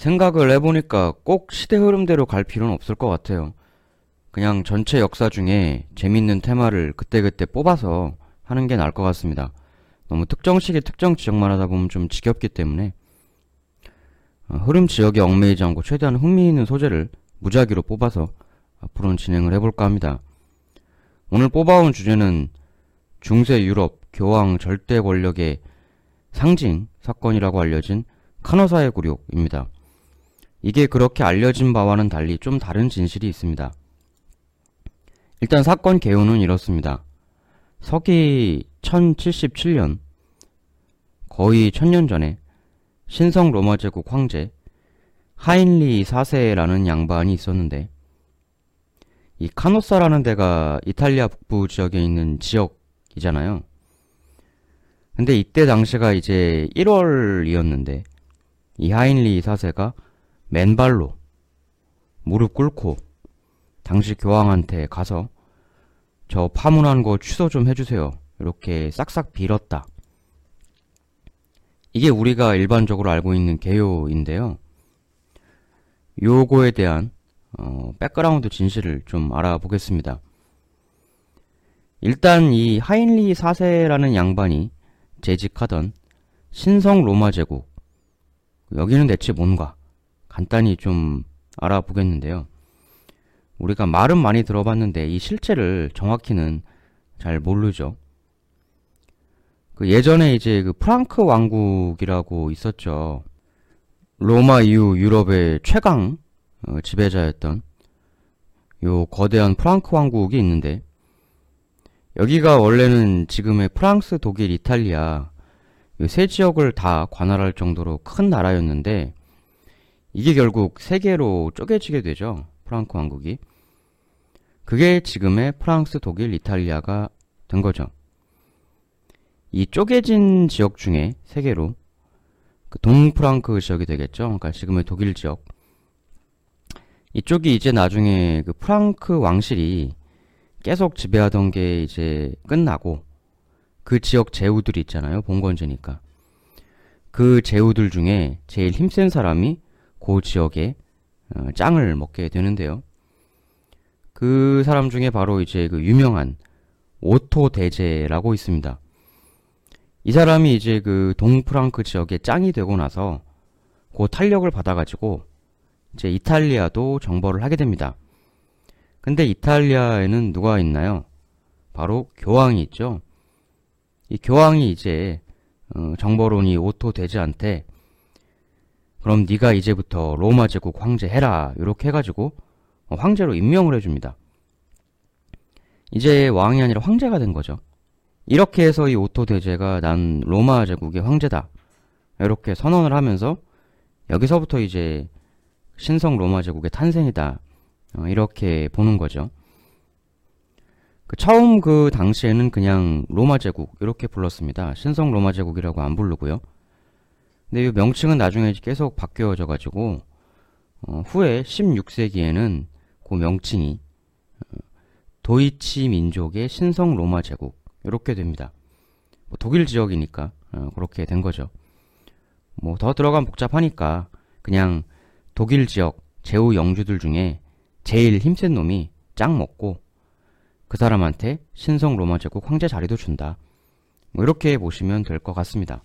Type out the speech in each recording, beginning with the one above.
생각을 해보니까 꼭 시대 흐름대로 갈 필요는 없을 것 같아요. 그냥 전체 역사 중에 재밌는 테마를 그때그때 뽑아서 하는 게 나을 것 같습니다. 너무 특정 시기 특정 지역만 하다 보면 좀 지겹기 때문에 어, 흐름 지역에 얽매이지 않고 최대한 흥미있는 소재를 무작위로 뽑아서 앞으로는 진행을 해볼까 합니다. 오늘 뽑아온 주제는 중세 유럽 교황 절대 권력의 상징 사건이라고 알려진 카너사의 굴욕입니다. 이게 그렇게 알려진 바와는 달리 좀 다른 진실이 있습니다. 일단 사건 개요는 이렇습니다. 서기 1077년 거의 천년 전에 신성 로마 제국 황제 하인리 4세라는 양반이 있었는데 이 카노사라는 데가 이탈리아 북부 지역에 있는 지역이잖아요. 근데 이때 당시가 이제 1월이었는데 이 하인리히 4세가 맨발로 무릎 꿇고 당시 교황한테 가서 저 파문한 거 취소 좀 해주세요. 이렇게 싹싹 빌었다. 이게 우리가 일반적으로 알고 있는 개요인데요. 요거에 대한 어, background 진실을 좀 알아보겠습니다. 일단 이 하인리 4세라는 양반이 재직하던 신성 로마 제국 여기는 대체 뭔가 간단히 좀 알아보겠는데요. 우리가 말은 많이 들어봤는데 이 실체를 정확히는 잘 모르죠. 그 예전에 이제 그 프랑크 왕국이라고 있었죠. 로마 이후 유럽의 최강 어, 지배자였던 요 거대한 프랑크 왕국이 있는데 여기가 원래는 지금의 프랑스, 독일, 이탈리아 세 지역을 다 관할할 정도로 큰 나라였는데 이게 결국 세 개로 쪼개지게 되죠. 프랑크 왕국이. 그게 지금의 프랑스, 독일, 이탈리아가 된 거죠. 이 쪼개진 지역 중에 세 개로 그 동프랑크 지역이 되겠죠. 그러니까 지금의 독일 지역. 이쪽이 이제 나중에 그 프랑크 왕실이 계속 지배하던 게 이제 끝나고 그 지역 제후들이 있잖아요. 봉건제니까. 그 제후들 중에 제일 힘센 사람이 그 지역에 어, 짱을 먹게 되는데요. 그 사람 중에 바로 이제 그 유명한 오토 대제라고 있습니다. 이 사람이 이제 그 동프랑크 지역에 짱이 되고 나서 그 탄력을 받아가지고 이제 이탈리아도 정벌을 하게 됩니다. 근데 이탈리아에는 누가 있나요? 바로 교황이 있죠. 이 교황이 이제 어, 정벌 온 이 오토 대제한테 그럼 네가 이제부터 로마 제국 황제 해라 이렇게 해가지고 황제로 임명을 해줍니다. 이제 왕이 아니라 황제가 된 거죠. 이렇게 해서 이 오토 대제가 난 로마 제국의 황제다. 이렇게 선언을 하면서 여기서부터 이제 신성 로마 제국의 탄생이다. 어, 이렇게 보는 거죠. 그 처음 그 당시에는 그냥 로마 제국 이렇게 불렀습니다. 신성 로마 제국이라고 안 부르고요. 근데 이 명칭은 나중에 계속 바뀌어져 가지고 어, 후에 16세기에는 그 명칭이 어, 도이치 민족의 신성 로마 제국 이렇게 됩니다. 뭐 독일 지역이니까 어, 그렇게 된 거죠. 뭐 더 들어가면 복잡하니까 그냥 독일 지역 제후 영주들 중에 제일 힘센 놈이 짱 먹고 그 사람한테 신성 로마 제국 황제 자리도 준다. 뭐 이렇게 보시면 될 것 같습니다.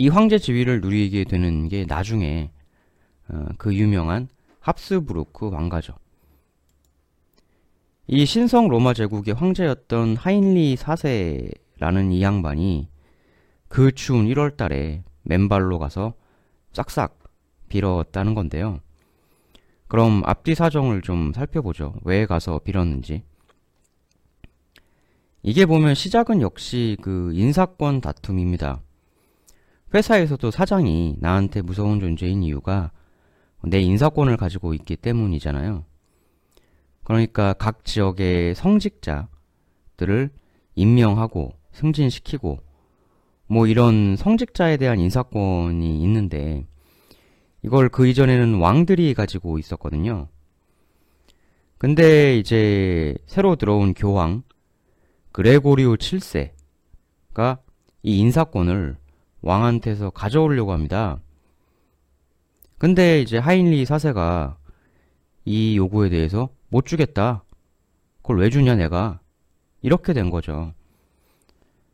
이 황제 지위를 누리게 되는 게 나중에 어, 그 유명한 합스부르크 왕가죠. 이 신성 로마 제국의 황제였던 하인리 4세라는 이 양반이 그 추운 1월 달에 맨발로 가서 싹싹 빌었다는 건데요. 그럼 앞뒤 사정을 좀 살펴보죠. 왜 가서 빌었는지. 이게 보면 시작은 역시 그 인사권 다툼입니다. 회사에서도 사장이 나한테 무서운 존재인 이유가 내 인사권을 가지고 있기 때문이잖아요. 그러니까 각 지역의 성직자들을 임명하고 승진시키고 뭐 이런 성직자에 대한 인사권이 있는데 이걸 그 이전에는 왕들이 가지고 있었거든요. 근데 이제 새로 들어온 교황 그레고리오 7세가 이 인사권을 왕한테서 가져오려고 합니다. 근데 이제 하인리 사세가 이 요구에 대해서 못 주겠다. 그걸 왜 주냐 내가. 이렇게 된 거죠.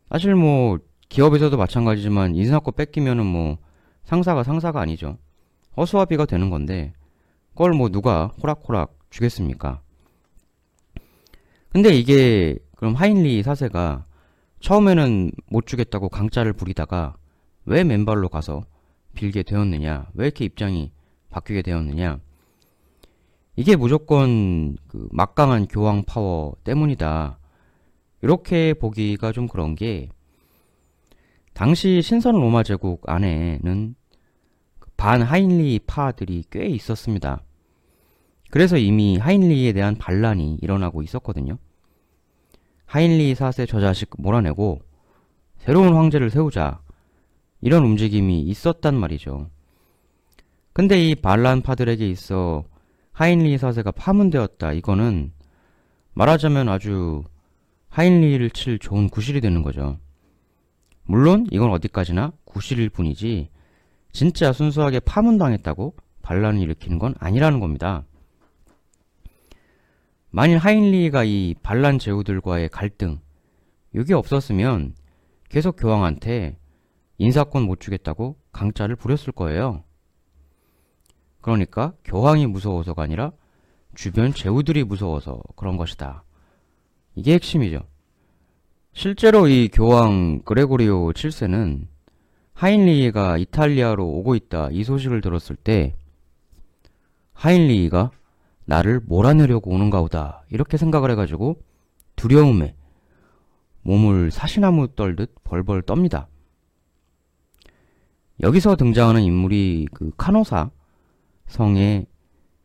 사실 뭐 기업에서도 마찬가지지만 인사권 뺏기면은 뭐 상사가 상사가 아니죠. 허수아비가 되는 건데 그걸 뭐 누가 호락호락 주겠습니까? 근데 이게 그럼 하인리 사세가 처음에는 못 주겠다고 강짜를 부리다가 왜 맨발로 가서 빌게 되었느냐? 왜 이렇게 입장이 바뀌게 되었느냐? 이게 무조건 그 막강한 교황 파워 때문이다. 이렇게 보기가 좀 그런 게 당시 신선 로마 제국 안에는 반 하인리 파들이 꽤 있었습니다. 그래서 이미 하인리에 대한 반란이 일어나고 있었거든요. 하인리 4세 저 자식 몰아내고 새로운 황제를 세우자 이런 움직임이 있었단 말이죠. 근데 이 반란파들에게 있어 하인리 4세가 파문되었다. 이거는 말하자면 아주 하인리를 칠 좋은 구실이 되는 거죠. 물론 이건 어디까지나 구실일 뿐이지 진짜 순수하게 파문당했다고 반란을 일으키는 건 아니라는 겁니다. 만일 하인리가 이 반란 제후들과의 갈등 이게 없었으면 계속 교황한테 인사권 못 주겠다고 강짜를 부렸을 거예요. 그러니까 교황이 무서워서가 아니라 주변 제후들이 무서워서 그런 것이다. 이게 핵심이죠. 실제로 이 교황 그레고리오 7세는 하인리히가 이탈리아로 오고 있다 이 소식을 들었을 때 하인리히가 나를 몰아내려고 오는가 보다 이렇게 생각을 해가지고 두려움에 몸을 사시나무 떨듯 벌벌 떱니다. 여기서 등장하는 인물이 그 카노사 성의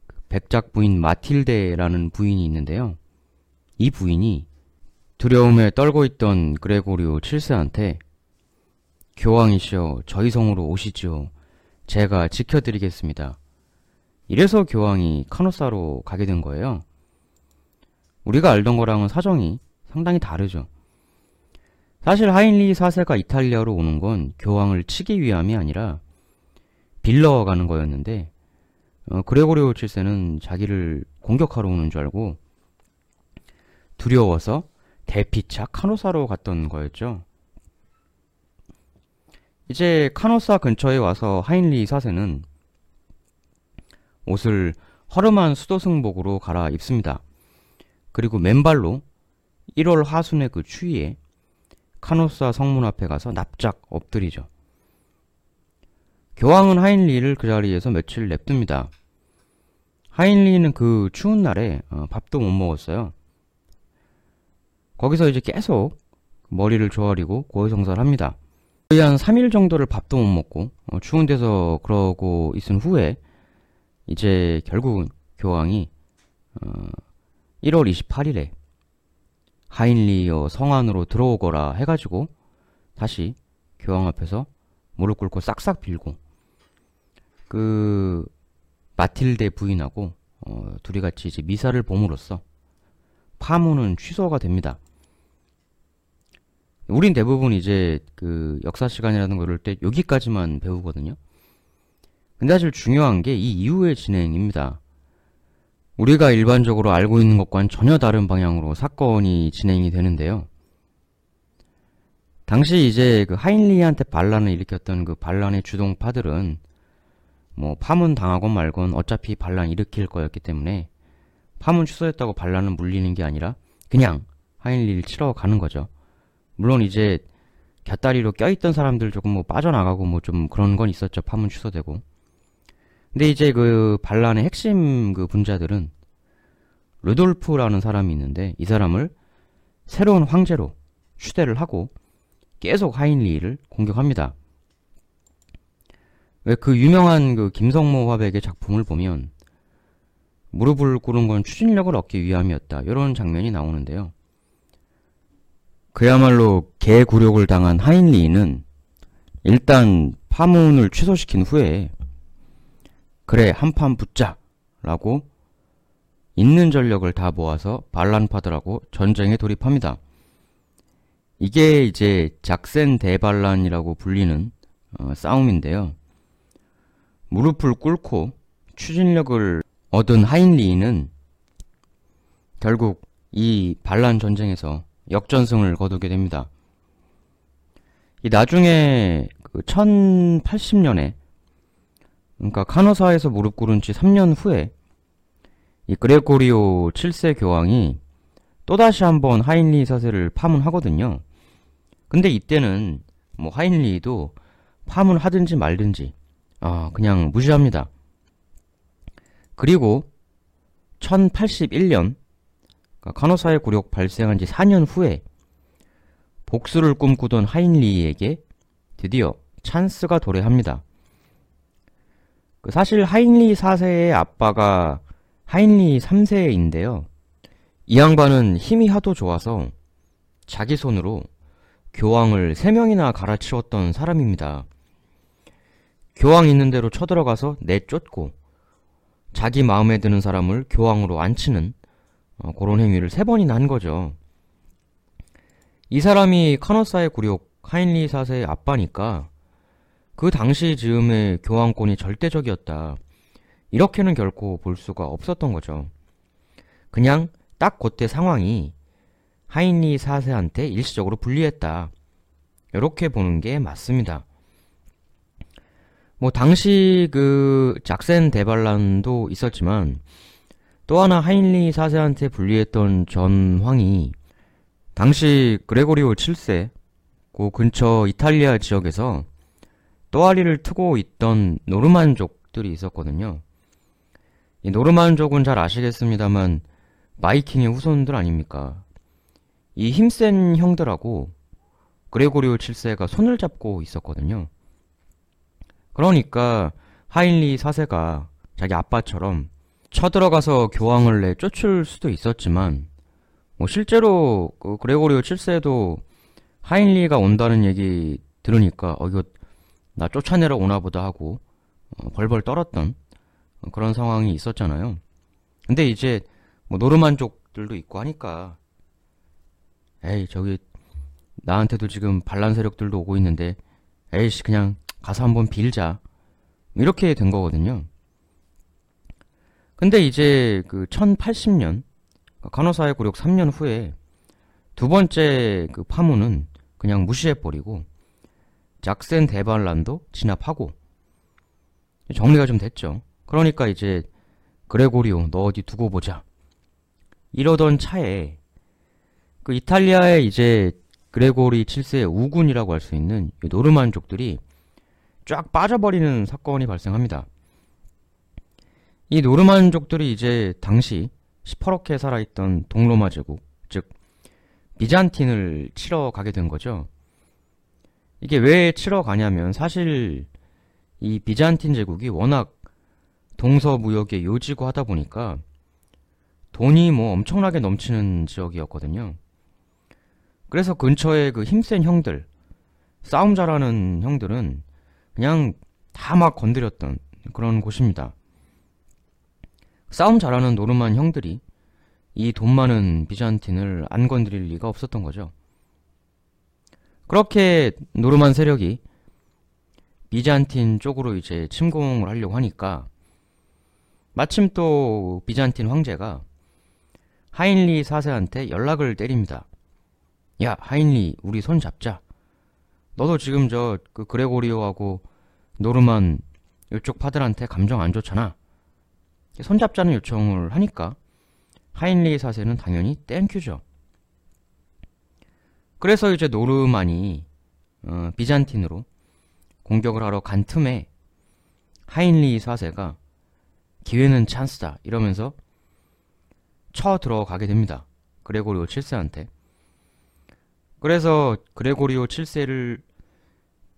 그 백작 부인 마틸데라는 부인이 있는데요. 이 부인이 두려움에 떨고 있던 그레고리오 7세한테 교황이시여 저희 성으로 오시지요. 제가 지켜드리겠습니다. 이래서 교황이 카노사로 가게 된 거예요. 우리가 알던 거랑은 사정이 상당히 다르죠. 사실 하인리 4세가 이탈리아로 오는 건 교황을 치기 위함이 아니라 빌러 가는 거였는데 어, 그레고리오 7세는 자기를 공격하러 오는 줄 알고 두려워서 대피차 카노사로 갔던 거였죠. 이제 카노사 근처에 와서 하인리 4세는 옷을 허름한 수도승복으로 갈아입습니다. 그리고 맨발로 1월 하순의 그 추위에 카노사 성문 앞에 가서 납작 엎드리죠. 교황은 하인리를 그 자리에서 며칠 냅둡니다. 하인리는 그 추운 날에 어, 밥도 못 먹었어요. 거기서 이제 계속 머리를 조아리고 고해성사를 합니다. 거의 한 3일 정도를 밥도 못 먹고 어, 추운 데서 그러고 있은 후에 이제 결국은 교황이 어, 1월 28일에 하인리어 성 안으로 들어오거라 해가지고 다시 교황 앞에서 무릎 꿇고 싹싹 빌고 그 마틸데 부인하고 어, 둘이 같이 이제 미사를 봄으로써 파문은 취소가 됩니다. 우린 대부분 이제 그 역사 시간이라는 걸 때 여기까지만 배우거든요. 근데 사실 중요한 게 이 이후의 진행입니다. 우리가 일반적으로 알고 있는 것과는 전혀 다른 방향으로 사건이 진행이 되는데요. 당시 이제 그 하인리한테 반란을 일으켰던 그 반란의 주동파들은 뭐 파문 당하건 말건 어차피 반란 일으킬 거였기 때문에 파문 취소했다고 반란을 물리는 게 아니라 그냥 하인리를 치러 가는 거죠. 물론 이제 곁다리로 껴있던 사람들 조금 뭐 빠져나가고 뭐 좀 그런 건 있었죠. 파문 취소되고. 근데 이제 그 반란의 핵심 그 분자들은 루돌프라는 사람이 있는데 이 사람을 새로운 황제로 추대를 하고 계속 하인리를 공격합니다. 왜 그 유명한 그 김성모 화백의 작품을 보면 무릎을 꿇은 건 추진력을 얻기 위함이었다. 이런 장면이 나오는데요. 그야말로 개구력을 당한 하인리는 일단 파문을 취소시킨 후에 그래 한판 붙자 라고 있는 전력을 다 모아서 반란파들하고 전쟁에 돌입합니다. 이게 이제 작센 대반란이라고 불리는 어, 싸움인데요. 무릎을 꿇고 추진력을 얻은 하인리히는 결국 이 반란 전쟁에서 역전승을 거두게 됩니다. 이 나중에 그 1080년에 그러니까 카노사에서 무릎 꿇은 지 3년 후에 이 그레고리오 7세 교황이 또다시 한번 하인리 사세를 파문하거든요. 근데 이때는 뭐 하인리도 파문하든지 말든지 아 그냥 무시합니다. 그리고 1081년 그러니까 카노사의 굴욕 발생한 지 4년 후에 복수를 꿈꾸던 하인리에게 드디어 찬스가 도래합니다. 그 사실 하인리 4세의 아빠가 하인리 3세인데요. 이 양반은 힘이 하도 좋아서 자기 손으로 교황을 3명이나 갈아치웠던 사람입니다. 교황 있는 대로 쳐들어가서 내쫓고 자기 마음에 드는 사람을 교황으로 앉히는 어, 그런 행위를 세 번이나 한 거죠. 이 사람이 카노사의 굴욕 하인리 4세의 아빠니까 그 당시 즈음의 교황권이 절대적이었다. 이렇게는 결코 볼 수가 없었던 거죠. 그냥 딱 그때 상황이 하인리 4세한테 일시적으로 불리했다. 이렇게 보는 게 맞습니다. 뭐 당시 그 작센 대반란도 있었지만 또 하나 하인리 4세한테 불리했던 전황이 당시 그레고리오 7세 그 근처 이탈리아 지역에서 또아리를 트고 있던 노르만족들이 있었거든요. 이 노르만족은 잘 아시겠습니다만 마이킹의 후손들 아닙니까? 이 힘센 형들하고 그레고리오 7세가 손을 잡고 있었거든요. 그러니까 하인리 4세가 자기 아빠처럼 쳐들어가서 교황을 내 쫓을 수도 있었지만 뭐 실제로 그 그레고리오 7세도 하인리가 온다는 얘기 들으니까 어 이거 나 쫓아내러 오나 보다 하고 어, 벌벌 떨었던 그런 상황이 있었잖아요. 근데 이제 뭐 노르만족들도 있고 하니까 에이 저기 나한테도 지금 반란 세력들도 오고 있는데 에이씨 그냥 가서 한번 빌자 이렇게 된 거거든요. 근데 이제 그 1080년 간호사의 굴욕 3년 후에 두 번째 그 파문은 그냥 무시해버리고 작센 대반란도 진압하고 정리가 좀 됐죠. 그러니까 이제 그레고리오 너 어디 두고 보자. 이러던 차에 그 이탈리아의 이제 그레고리 7세의 우군이라고 할 수 있는 노르만족들이 쫙 빠져버리는 사건이 발생합니다. 이 노르만족들이 이제 당시 시퍼렇게 살아있던 동로마 제국, 즉 비잔틴을 치러 가게 된 거죠. 이게 왜 치러 가냐면 사실 이 비잔틴 제국이 워낙 동서 무역의 요지고 하다 보니까 돈이 뭐 엄청나게 넘치는 지역이었거든요. 그래서 근처에 그 힘센 형들, 싸움 잘하는 형들은 그냥 다 막 건드렸던 그런 곳입니다. 싸움 잘하는 노르만 형들이 이 돈 많은 비잔틴을 안 건드릴 리가 없었던 거죠. 그렇게 노르만 세력이 비잔틴 쪽으로 이제 침공을 하려고 하니까 마침 또 비잔틴 황제가 하인리 4세한테 연락을 때립니다. 야, 하인리, 우리 손 잡자. 너도 지금 저 그 그레고리오하고 노르만 이쪽 파들한테 감정 안 좋잖아. 손잡자는 요청을 하니까 하인리 4세는 당연히 thank you죠. 그래서 이제 노르만이 어, 비잔틴으로 공격을 하러 간 틈에 하인리 4세가 기회는 찬스다 이러면서 쳐 들어가게 됩니다. 그레고리오 7세한테. 그래서 그레고리오 7세를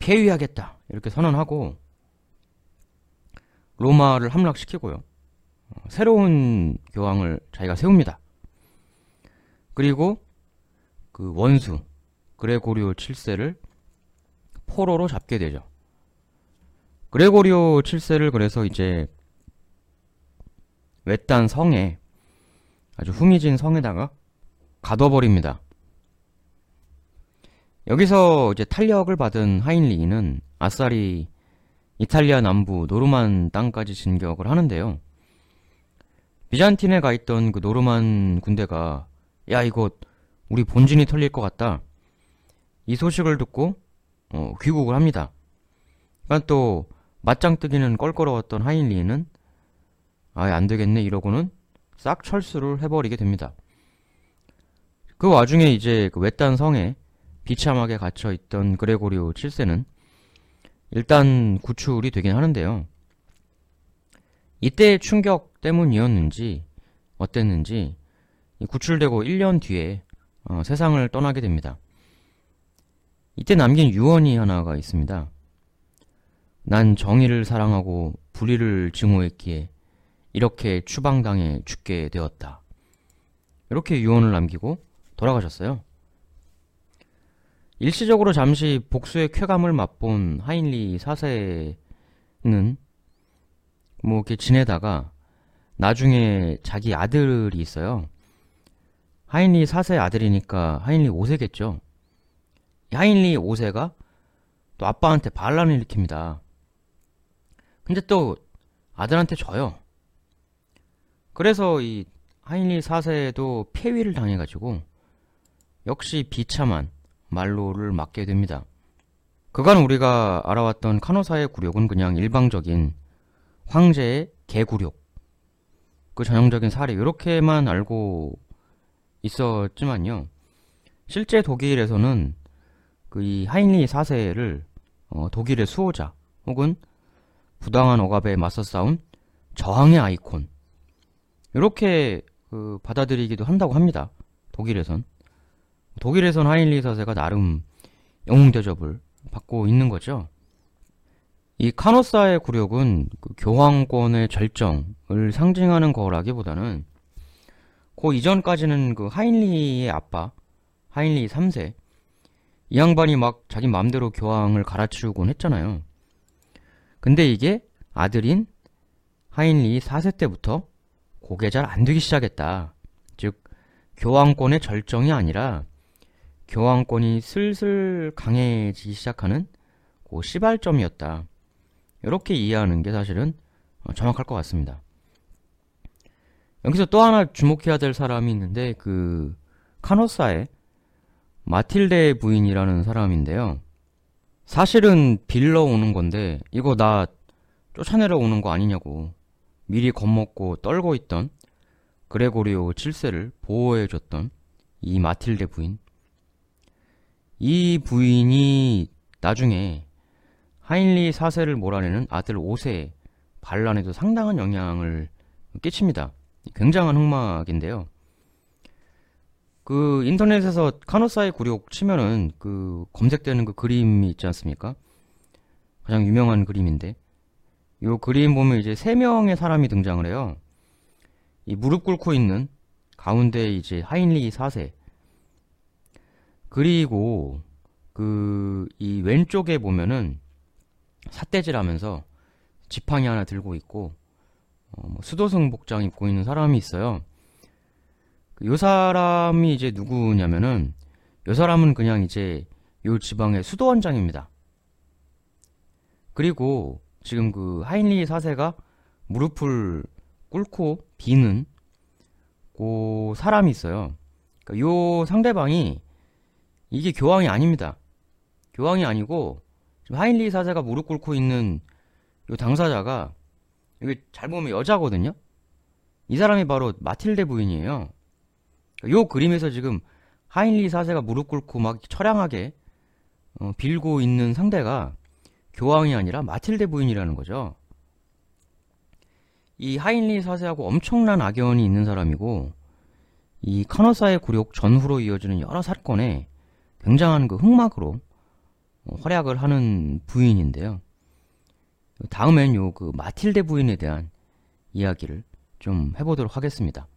폐위하겠다 이렇게 선언하고 로마를 함락시키고요. 어, 새로운 교황을 자기가 세웁니다. 그리고 그 원수 그레고리오 7세를 포로로 잡게 되죠. 그레고리오 7세를 그래서 이제 외딴 성에 아주 후미진 성에다가 가둬버립니다. 여기서 이제 탄력을 받은 하인리히는 아싸리 이탈리아 남부 노르만 땅까지 진격을 하는데요. 비잔틴에 가 있던 그 노르만 군대가 야 이거 우리 본진이 털릴 것 같다. 이 소식을 듣고 어, 귀국을 합니다. 그러니까 또 맞짱 뜨기는 껄끄러웠던 하인리는 아예 안 되겠네 이러고는 싹 철수를 해버리게 됩니다. 그 와중에 이제 그 외딴 성에 비참하게 갇혀 있던 그레고리오 7세는 일단 구출이 되긴 하는데요. 이때의 충격 때문이었는지 어땠는지 구출되고 1년 뒤에 어, 세상을 떠나게 됩니다. 이때 남긴 유언이 하나가 있습니다. 난 정의를 사랑하고 불의를 증오했기에 이렇게 추방당해 죽게 되었다. 이렇게 유언을 남기고 돌아가셨어요. 일시적으로 잠시 복수의 쾌감을 맛본 하인리 4세는 뭐 이렇게 지내다가 나중에 자기 아들이 있어요. 하인리 4세 아들이니까 하인리 5세겠죠. 하인리 5세가 또 아빠한테 반란을 일으킵니다. 근데 또 아들한테 져요. 그래서 이 하인리 4세도 폐위를 당해가지고 역시 비참한 말로를 맞게 됩니다. 그간 우리가 알아왔던 카노사의 굴욕은 그냥 일방적인 황제의 개굴욕 그 전형적인 사례 이렇게만 알고 있었지만요. 실제 독일에서는 그 이 하인리 4세를 어, 독일의 수호자 혹은 부당한 억압에 맞서 싸운 저항의 아이콘 이렇게 그 받아들이기도 한다고 합니다. 독일에선 독일에선 하인리 4세가 나름 영웅 대접을 받고 있는 거죠. 이 카노사의 굴욕은 그 교황권의 절정을 상징하는 거라기보다는 그 이전까지는 그 하인리의 아빠 하인리 3세 이 양반이 막 자기 마음대로 교황을 갈아치우곤 했잖아요. 근데 이게 아들인 하인리 4세 때부터 고개 잘 안 되기 시작했다. 즉 교황권의 절정이 아니라 교황권이 슬슬 강해지기 시작하는 그 시발점이었다. 이렇게 이해하는 게 사실은 정확할 것 같습니다. 여기서 또 하나 주목해야 될 사람이 있는데 그 카노사의 마틸데 부인이라는 사람인데요. 사실은 빌러 오는 건데 이거 나 쫓아내러 오는 거 아니냐고 미리 겁먹고 떨고 있던 그레고리오 7세를 보호해줬던 이 마틸데 부인. 이 부인이 나중에 하인리 4세를 몰아내는 아들 5세 반란에도 상당한 영향을 끼칩니다. 굉장한 흑막인데요. 그 인터넷에서 카노사의 굴욕 치면은 그 검색되는 그 그림이 있지 않습니까? 가장 유명한 그림인데 요 그림 보면 이제 세 명의 사람이 등장을 해요. 이 무릎 꿇고 있는 가운데 이제 하인리 4세 그리고 그 이 왼쪽에 보면은 삿대질 하면서 지팡이 하나 들고 있고 어, 뭐 수도승 복장 입고 있는 사람이 있어요. 요 사람이 이제 누구냐면은 요 사람은 그냥 이제 요 지방의 수도원장입니다. 그리고 지금 그 하인리 4세가 무릎을 꿇고 비는 그 사람이 있어요. 그러니까 요 상대방이 이게 교황이 아닙니다. 교황이 아니고 지금 하인리 4세가 무릎 꿇고 있는 요 당사자가 이게 잘 보면 여자거든요. 이 사람이 바로 마틸데 부인이에요. 요 그림에서 지금 하인리 4세가 무릎 꿇고 막 처량하게 어, 빌고 있는 상대가 교황이 아니라 마틸데 부인이라는 거죠. 이 하인리 4세하고 엄청난 악연이 있는 사람이고 이 카너사의 굴욕 전후로 이어지는 여러 사건에 굉장한 그 흑막으로 어, 활약을 하는 부인인데요. 다음엔 요 그 마틸데 부인에 대한 이야기를 좀 해보도록 하겠습니다.